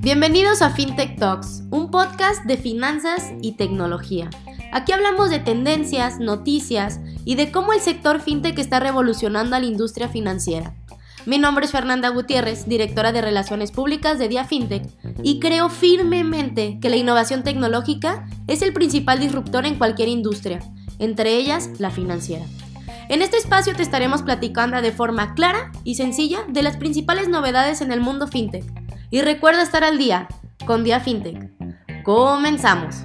Bienvenidos a FinTech Talks, un podcast de finanzas y tecnología. Aquí hablamos de tendencias, noticias y de cómo el sector FinTech está revolucionando a la industria financiera. Mi nombre es Fernanda Gutiérrez, directora de Relaciones Públicas de Dia FinTech, y creo firmemente que la innovación tecnológica es el principal disruptor en cualquier industria, entre ellas la financiera. En este espacio te estaremos platicando de forma clara y sencilla de las principales novedades en el mundo FinTech. Y recuerda estar al día con Dia FinTech. Comenzamos.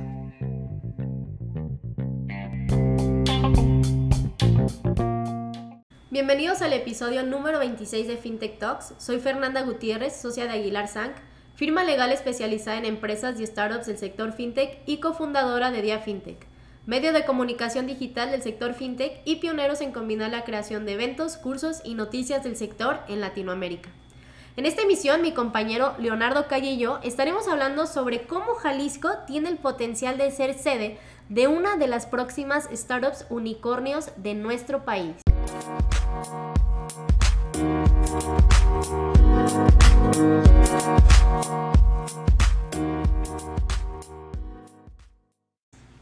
Bienvenidos al episodio número 26 de FinTech Talks. Soy Fernanda Gutiérrez, socia de Aguilar Sank, firma legal especializada en empresas y startups del sector FinTech y cofundadora de Dia FinTech, medio de comunicación digital del sector FinTech y pioneros en combinar la creación de eventos, cursos y noticias del sector en Latinoamérica. En esta emisión, mi compañero Leonardo Calle y yo estaremos hablando sobre cómo Jalisco tiene el potencial de ser sede de una de las próximas startups unicornios de nuestro país.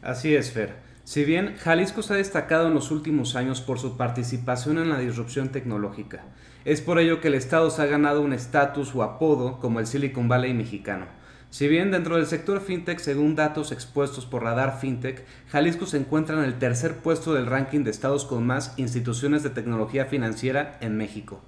Así es, Fer. Si bien Jalisco se ha destacado en los últimos años por su participación en la disrupción tecnológica, es por ello que el Estado se ha ganado un estatus o apodo como el Silicon Valley mexicano. Si bien dentro del sector fintech, según datos expuestos por Radar Fintech, Jalisco se encuentra en el tercer puesto del ranking de estados con más instituciones de tecnología financiera en México.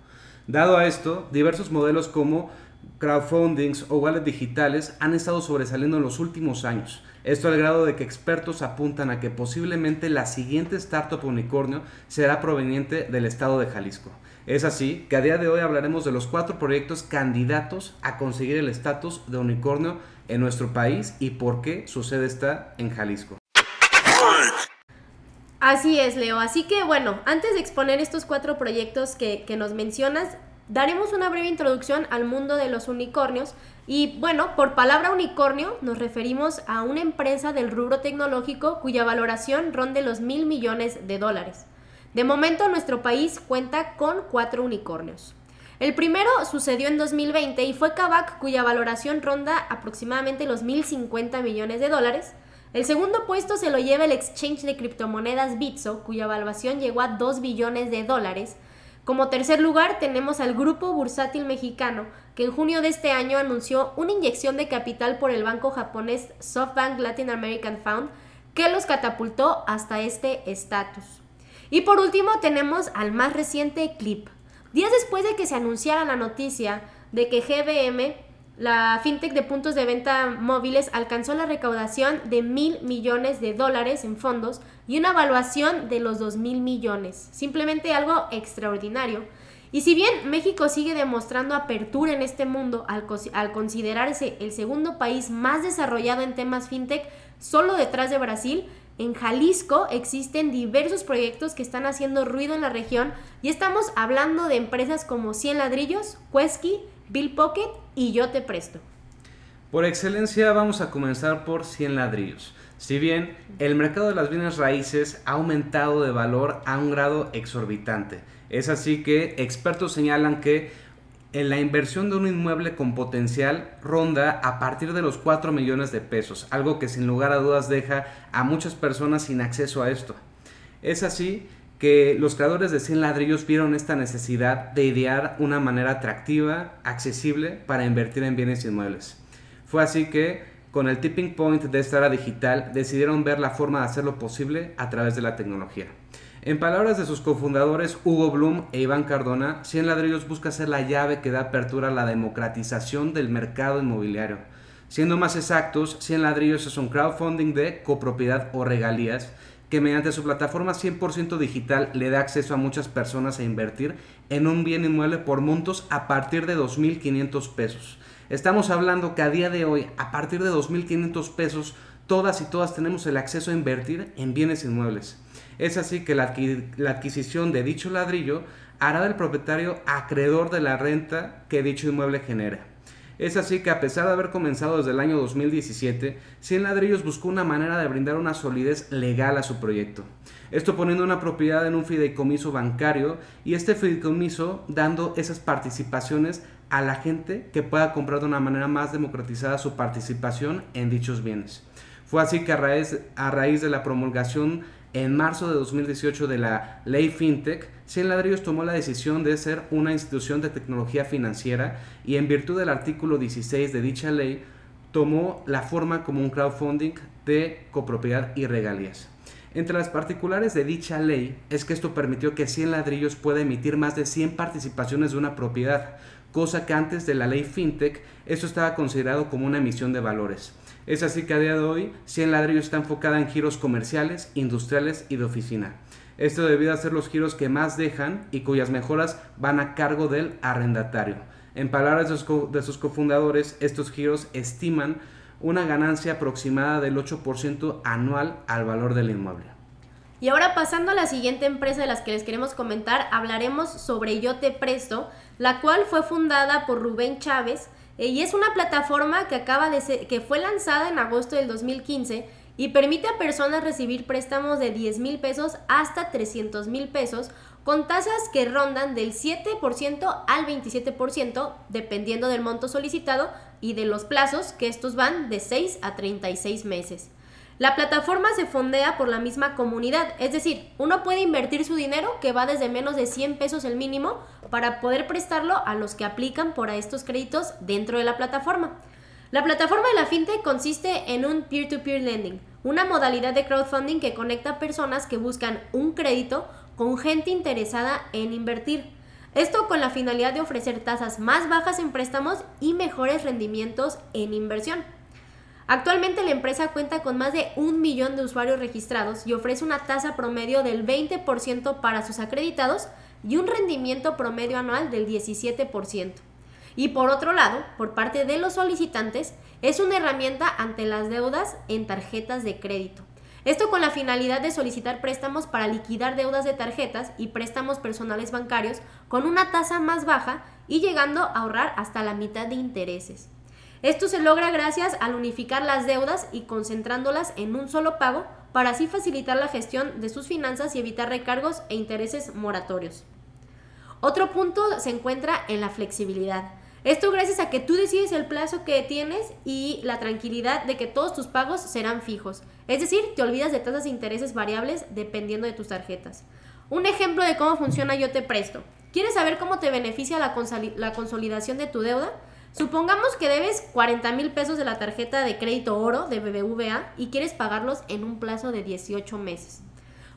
Dado a esto, diversos modelos como crowdfundings o wallets digitales han estado sobresaliendo en los últimos años. Esto al grado de que expertos apuntan a que posiblemente la siguiente startup unicornio será proveniente del estado de Jalisco. Es así que a día de hoy hablaremos de los cuatro proyectos candidatos a conseguir el estatus de unicornio en nuestro país y por qué su sede está en Jalisco. Así es, Leo. Así que bueno, antes de exponer estos cuatro proyectos que, que nos mencionas, daremos una breve introducción al mundo de los unicornios y bueno, por palabra unicornio nos referimos a una empresa del rubro tecnológico cuya valoración ronde los mil millones de dólares. De momento nuestro país cuenta con cuatro unicornios. El primero sucedió en 2020 y fue Kavak cuya valoración ronda aproximadamente los 1.050 millones de dólares. El segundo puesto se lo lleva el exchange de criptomonedas Bitso cuya valuación llegó a 2 billones de dólares. Como tercer lugar tenemos al Grupo Bursátil Mexicano, que en junio de este año anunció una inyección de capital por el banco japonés SoftBank Latin American Fund, que los catapultó hasta este estatus. Y por último tenemos al más reciente clip. Días después de que se anunciara la noticia de que GBM la fintech de puntos de venta móviles alcanzó la recaudación de mil millones de dólares en fondos y una evaluación de los dos mil millones. Simplemente algo extraordinario. Y si bien México sigue demostrando apertura en este mundo al, considerarse el segundo país más desarrollado en temas fintech, solo detrás de Brasil, en Jalisco existen diversos proyectos que están haciendo ruido en la región y estamos hablando de empresas como 100 ladrillos, Quesky, Bill Pocket y Yo Te Presto. Por excelencia vamos a comenzar por 100 ladrillos. Si bien el mercado de las bienes raíces ha aumentado de valor a un grado exorbitante, es así que expertos señalan que en la inversión de un inmueble con potencial ronda a partir de los 4 millones de pesos, algo que sin lugar a dudas deja a muchas personas sin acceso a esto. Es así que los creadores de 100 ladrillos vieron esta necesidad de idear una manera atractiva, accesible para invertir en bienes inmuebles. Fue así que, con el tipping point de esta era digital, decidieron ver la forma de hacerlo posible a través de la tecnología. En palabras de sus cofundadores Hugo Bloom e Iván Cardona, 100 ladrillos busca ser la llave que da apertura a la democratización del mercado inmobiliario. Siendo más exactos, 100 ladrillos es un crowdfunding de copropiedad o regalías que mediante su plataforma 100% digital le da acceso a muchas personas a invertir en un bien inmueble por montos a partir de 2.500 pesos. Estamos hablando que a día de hoy, a partir de 2.500 pesos, todas y todas tenemos el acceso a invertir en bienes inmuebles. Es así que la, adquisición de dicho ladrillo hará del propietario acreedor de la renta que dicho inmueble genera. Es así que a pesar de haber comenzado desde el año 2017, Cien Ladrillos buscó una manera de brindar una solidez legal a su proyecto. Esto poniendo una propiedad en un fideicomiso bancario y este fideicomiso dando esas participaciones a la gente que pueda comprar de una manera más democratizada su participación en dichos bienes. Fue así que a raíz, a raíz de la promulgación en marzo de 2018 de la ley FinTech, Cien Ladrillos tomó la decisión de ser una institución de tecnología financiera y en virtud del artículo 16 de dicha ley tomó la forma como un crowdfunding de copropiedad y regalías. Entre las particulares de dicha ley es que esto permitió que 100 ladrillos pueda emitir más de 100 participaciones de una propiedad, cosa que antes de la ley FinTech eso estaba considerado como una emisión de valores. Es así que a día de hoy 100 ladrillos está enfocada en giros comerciales, industriales y de oficina. Esto debido a ser los giros que más dejan y cuyas mejoras van a cargo del arrendatario. En palabras de sus, cofundadores, estos giros estiman una ganancia aproximada del 8% anual al valor del inmueble. Y ahora pasando a la siguiente empresa de las que les queremos comentar, hablaremos sobre Yo Te Presto, la cual fue fundada por Rubén Chávez eh, y es una plataforma que acaba de ser, que fue lanzada en agosto del 2015 y permite a personas recibir préstamos de 10 mil pesos hasta 300 mil pesos con tasas que rondan del 7% al 27% dependiendo del monto solicitado y de los plazos que estos van de 6 a 36 meses. La plataforma se fondea por la misma comunidad, es decir, uno puede invertir su dinero que va desde menos de 100 pesos el mínimo para poder prestarlo a los que aplican por estos créditos dentro de la plataforma. La plataforma de la fintech consiste en un peer-to-peer lending, una modalidad de crowdfunding que conecta personas que buscan un crédito con gente interesada en invertir. Esto con la finalidad de ofrecer tasas más bajas en préstamos y mejores rendimientos en inversión. Actualmente la empresa cuenta con más de un millón de usuarios registrados y ofrece una tasa promedio del 20% para sus acreditados y un rendimiento promedio anual del 17%. Y por otro lado, por parte de los solicitantes, es una herramienta ante las deudas en tarjetas de crédito. Esto con la finalidad de solicitar préstamos para liquidar deudas de tarjetas y préstamos personales bancarios con una tasa más baja y llegando a ahorrar hasta la mitad de intereses. Esto se logra gracias al unificar las deudas y concentrándolas en un solo pago para así facilitar la gestión de sus finanzas y evitar recargos e intereses moratorios. Otro punto se encuentra en la flexibilidad. Esto gracias a que tú decides el plazo que tienes y la tranquilidad de que todos tus pagos serán fijos. Es decir, te olvidas de tasas de intereses variables dependiendo de tus tarjetas. Un ejemplo de cómo funciona Yo Te Presto. ¿Quieres saber cómo te beneficia la, la consolidación de tu deuda? Supongamos que debes 40 mil pesos de la tarjeta de crédito oro de BBVA y quieres pagarlos en un plazo de 18 meses.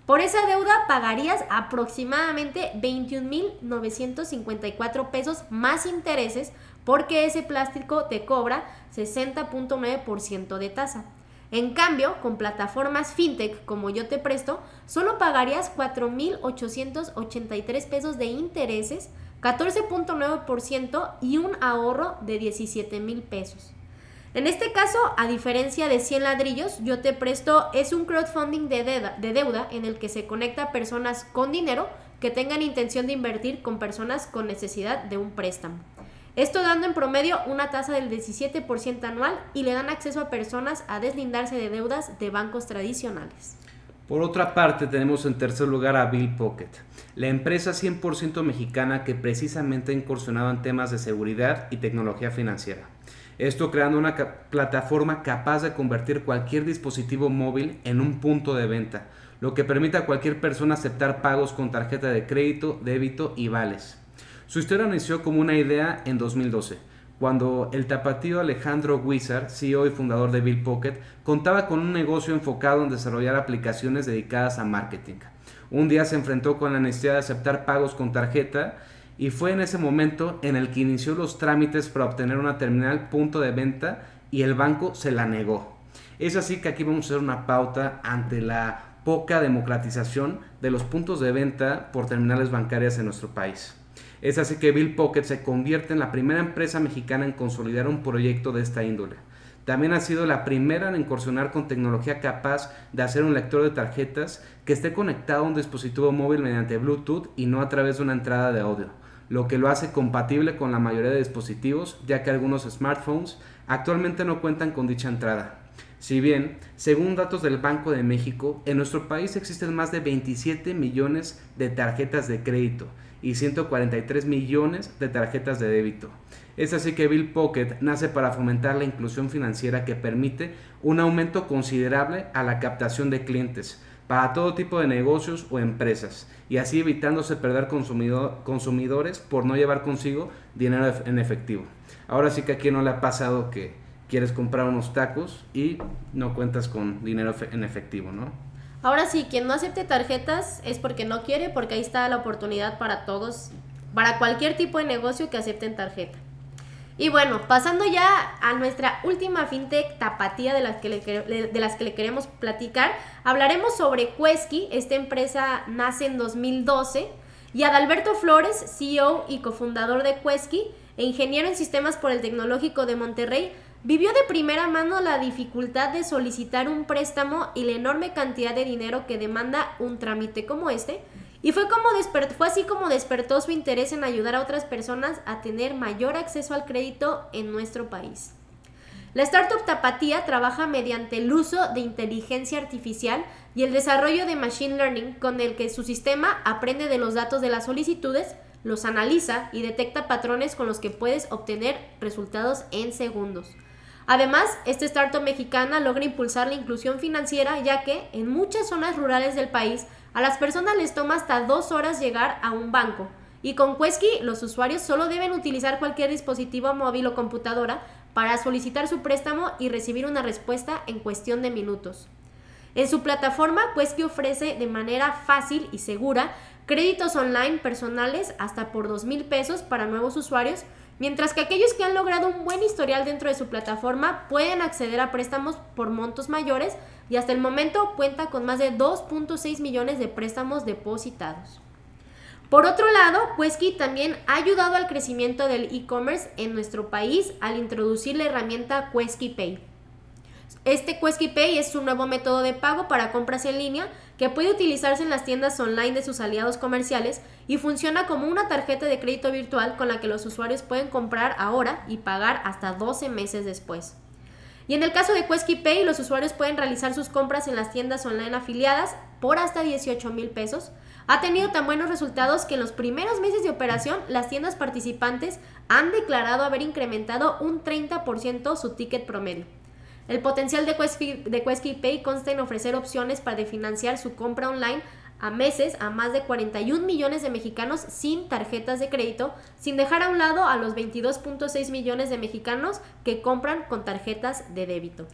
Por esa deuda pagarías aproximadamente 21.954 pesos más intereses porque ese plástico te cobra 60.9% de tasa. En cambio, con plataformas fintech como yo te presto, solo pagarías 4.883 pesos de intereses 14.9% y un ahorro de 17 mil pesos. En este caso, a diferencia de 100 ladrillos, yo te presto es un crowdfunding de deuda, de deuda en el que se conecta personas con dinero que tengan intención de invertir con personas con necesidad de un préstamo. Esto dando en promedio una tasa del 17% anual y le dan acceso a personas a deslindarse de deudas de bancos tradicionales. Por otra parte, tenemos en tercer lugar a Bill Pocket, la empresa 100% mexicana que precisamente ha incursionado en temas de seguridad y tecnología financiera. Esto creando una plataforma capaz de convertir cualquier dispositivo móvil en un punto de venta, lo que permite a cualquier persona aceptar pagos con tarjeta de crédito, débito y vales. Su historia inició como una idea en 2012 cuando el tapatío Alejandro Wizard, CEO y fundador de Bill Pocket, contaba con un negocio enfocado en desarrollar aplicaciones dedicadas a marketing. Un día se enfrentó con la necesidad de aceptar pagos con tarjeta y fue en ese momento en el que inició los trámites para obtener una terminal punto de venta y el banco se la negó. Es así que aquí vamos a hacer una pauta ante la poca democratización de los puntos de venta por terminales bancarias en nuestro país. Es así que Bill Pocket se convierte en la primera empresa mexicana en consolidar un proyecto de esta índole. También ha sido la primera en incursionar con tecnología capaz de hacer un lector de tarjetas que esté conectado a un dispositivo móvil mediante Bluetooth y no a través de una entrada de audio, lo que lo hace compatible con la mayoría de dispositivos, ya que algunos smartphones actualmente no cuentan con dicha entrada. Si bien, según datos del Banco de México, en nuestro país existen más de 27 millones de tarjetas de crédito y 143 millones de tarjetas de débito. Es así que Bill Pocket nace para fomentar la inclusión financiera que permite un aumento considerable a la captación de clientes para todo tipo de negocios o empresas y así evitándose perder consumidores por no llevar consigo dinero en efectivo. Ahora sí que aquí no le ha pasado que quieres comprar unos tacos y no cuentas con dinero en efectivo, ¿no? Ahora sí, quien no acepte tarjetas es porque no quiere, porque ahí está la oportunidad para todos, para cualquier tipo de negocio que acepten tarjeta. Y bueno, pasando ya a nuestra última fintech tapatía de las que le, de las que le queremos platicar, hablaremos sobre Quesky. Esta empresa nace en 2012 y Adalberto Flores, CEO y cofundador de Quesky e ingeniero en sistemas por el Tecnológico de Monterrey, Vivió de primera mano la dificultad de solicitar un préstamo y la enorme cantidad de dinero que demanda un trámite como este, y fue, como fue así como despertó su interés en ayudar a otras personas a tener mayor acceso al crédito en nuestro país. La startup Tapatía trabaja mediante el uso de inteligencia artificial y el desarrollo de machine learning con el que su sistema aprende de los datos de las solicitudes, los analiza y detecta patrones con los que puedes obtener resultados en segundos. Además, esta startup mexicana logra impulsar la inclusión financiera ya que en muchas zonas rurales del país a las personas les toma hasta dos horas llegar a un banco. Y con Quesky los usuarios solo deben utilizar cualquier dispositivo móvil o computadora para solicitar su préstamo y recibir una respuesta en cuestión de minutos. En su plataforma, Quesky ofrece de manera fácil y segura créditos online personales hasta por dos mil pesos para nuevos usuarios Mientras que aquellos que han logrado un buen historial dentro de su plataforma pueden acceder a préstamos por montos mayores y hasta el momento cuenta con más de 2.6 millones de préstamos depositados. Por otro lado, Quesky también ha ayudado al crecimiento del e-commerce en nuestro país al introducir la herramienta Quesky Pay. Este Quesky Pay es un nuevo método de pago para compras en línea que puede utilizarse en las tiendas online de sus aliados comerciales y funciona como una tarjeta de crédito virtual con la que los usuarios pueden comprar ahora y pagar hasta 12 meses después. Y en el caso de Quesky Pay, los usuarios pueden realizar sus compras en las tiendas online afiliadas por hasta 18 mil pesos. Ha tenido tan buenos resultados que en los primeros meses de operación las tiendas participantes han declarado haber incrementado un 30% su ticket promedio. El potencial de Quesky, Pay consta en ofrecer opciones para financiar su compra online a meses a más de 41 millones de mexicanos sin tarjetas de crédito, sin dejar a un lado a los 22.6 millones de mexicanos que compran con tarjetas de débito.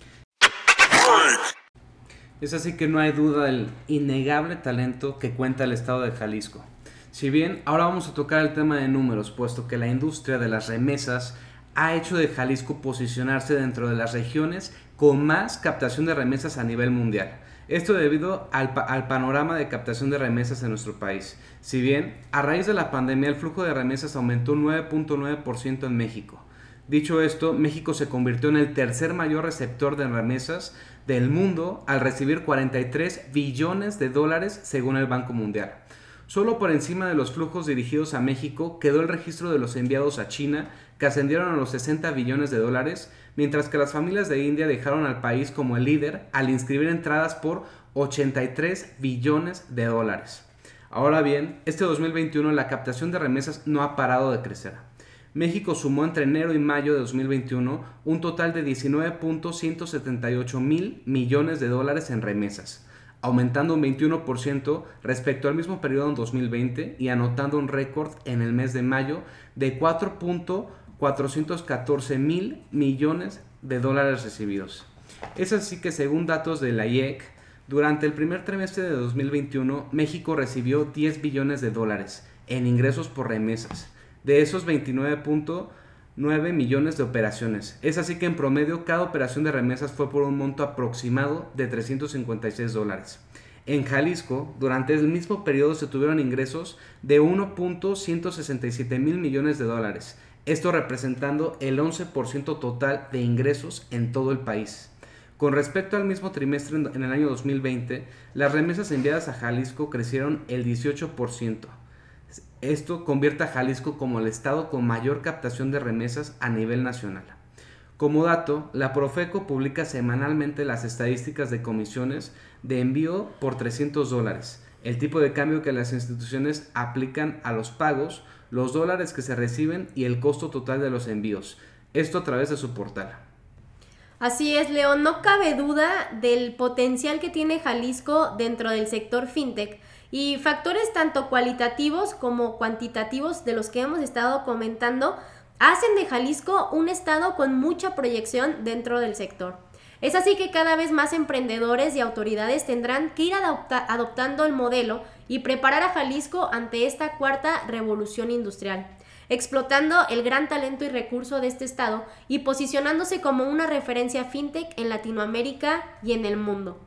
Es así que no hay duda del innegable talento que cuenta el estado de Jalisco. Si bien ahora vamos a tocar el tema de números, puesto que la industria de las remesas ha hecho de Jalisco posicionarse dentro de las regiones con más captación de remesas a nivel mundial. Esto debido al, panorama de captación de remesas en nuestro país. Si bien a raíz de la pandemia el flujo de remesas aumentó un 9.9% en México. Dicho esto, México se convirtió en el tercer mayor receptor de remesas del mundo al recibir 43 billones de dólares según el Banco Mundial. Solo por encima de los flujos dirigidos a México quedó el registro de los enviados a China, que ascendieron a los 60 billones de dólares, mientras que las familias de India dejaron al país como el líder al inscribir entradas por 83 billones de dólares. Ahora bien, este 2021 la captación de remesas no ha parado de crecer. México sumó entre enero y mayo de 2021 un total de 19.178 mil millones de dólares en remesas aumentando un 21% respecto al mismo periodo en 2020 y anotando un récord en el mes de mayo de 4.414 mil millones de dólares recibidos. Es así que según datos de la IEC, durante el primer trimestre de 2021 México recibió 10 billones de dólares en ingresos por remesas. De esos 29. 9 millones de operaciones. Es así que en promedio cada operación de remesas fue por un monto aproximado de 356 dólares. En Jalisco, durante el mismo periodo se tuvieron ingresos de 1.167 mil millones de dólares, esto representando el 11% total de ingresos en todo el país. Con respecto al mismo trimestre en el año 2020, las remesas enviadas a Jalisco crecieron el 18%. Esto convierte a Jalisco como el estado con mayor captación de remesas a nivel nacional. Como dato, la Profeco publica semanalmente las estadísticas de comisiones de envío por 300 dólares, el tipo de cambio que las instituciones aplican a los pagos, los dólares que se reciben y el costo total de los envíos. Esto a través de su portal. Así es, León, no cabe duda del potencial que tiene Jalisco dentro del sector fintech y factores tanto cualitativos como cuantitativos de los que hemos estado comentando hacen de Jalisco un estado con mucha proyección dentro del sector. Es así que cada vez más emprendedores y autoridades tendrán que ir adoptando el modelo y preparar a Jalisco ante esta cuarta revolución industrial explotando el gran talento y recurso de este estado y posicionándose como una referencia fintech en Latinoamérica y en el mundo.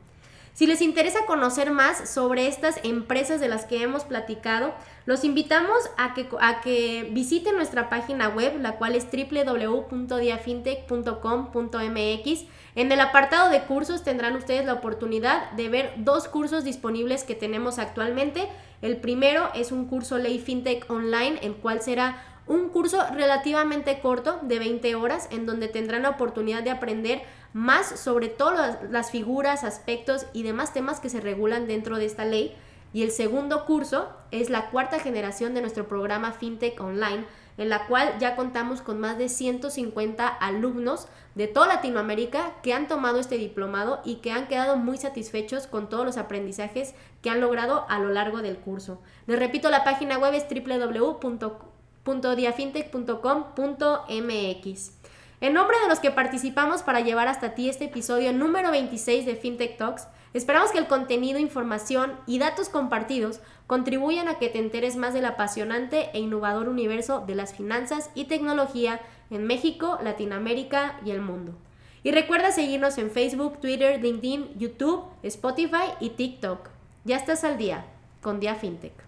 Si les interesa conocer más sobre estas empresas de las que hemos platicado, los invitamos a que, a que visiten nuestra página web, la cual es www.diafintech.com.mx. En el apartado de cursos tendrán ustedes la oportunidad de ver dos cursos disponibles que tenemos actualmente. El primero es un curso Ley Fintech Online, el cual será un curso relativamente corto de 20 horas en donde tendrán la oportunidad de aprender más sobre todas las figuras, aspectos y demás temas que se regulan dentro de esta ley. Y el segundo curso es la cuarta generación de nuestro programa FinTech Online, en la cual ya contamos con más de 150 alumnos de toda Latinoamérica que han tomado este diplomado y que han quedado muy satisfechos con todos los aprendizajes que han logrado a lo largo del curso. Les repito, la página web es www www.diafintech.com.mx. En nombre de los que participamos para llevar hasta ti este episodio número 26 de FinTech Talks, esperamos que el contenido, información y datos compartidos contribuyan a que te enteres más del apasionante e innovador universo de las finanzas y tecnología en México, Latinoamérica y el mundo. Y recuerda seguirnos en Facebook, Twitter, LinkedIn, YouTube, Spotify y TikTok. Ya estás al día con Dia FinTech.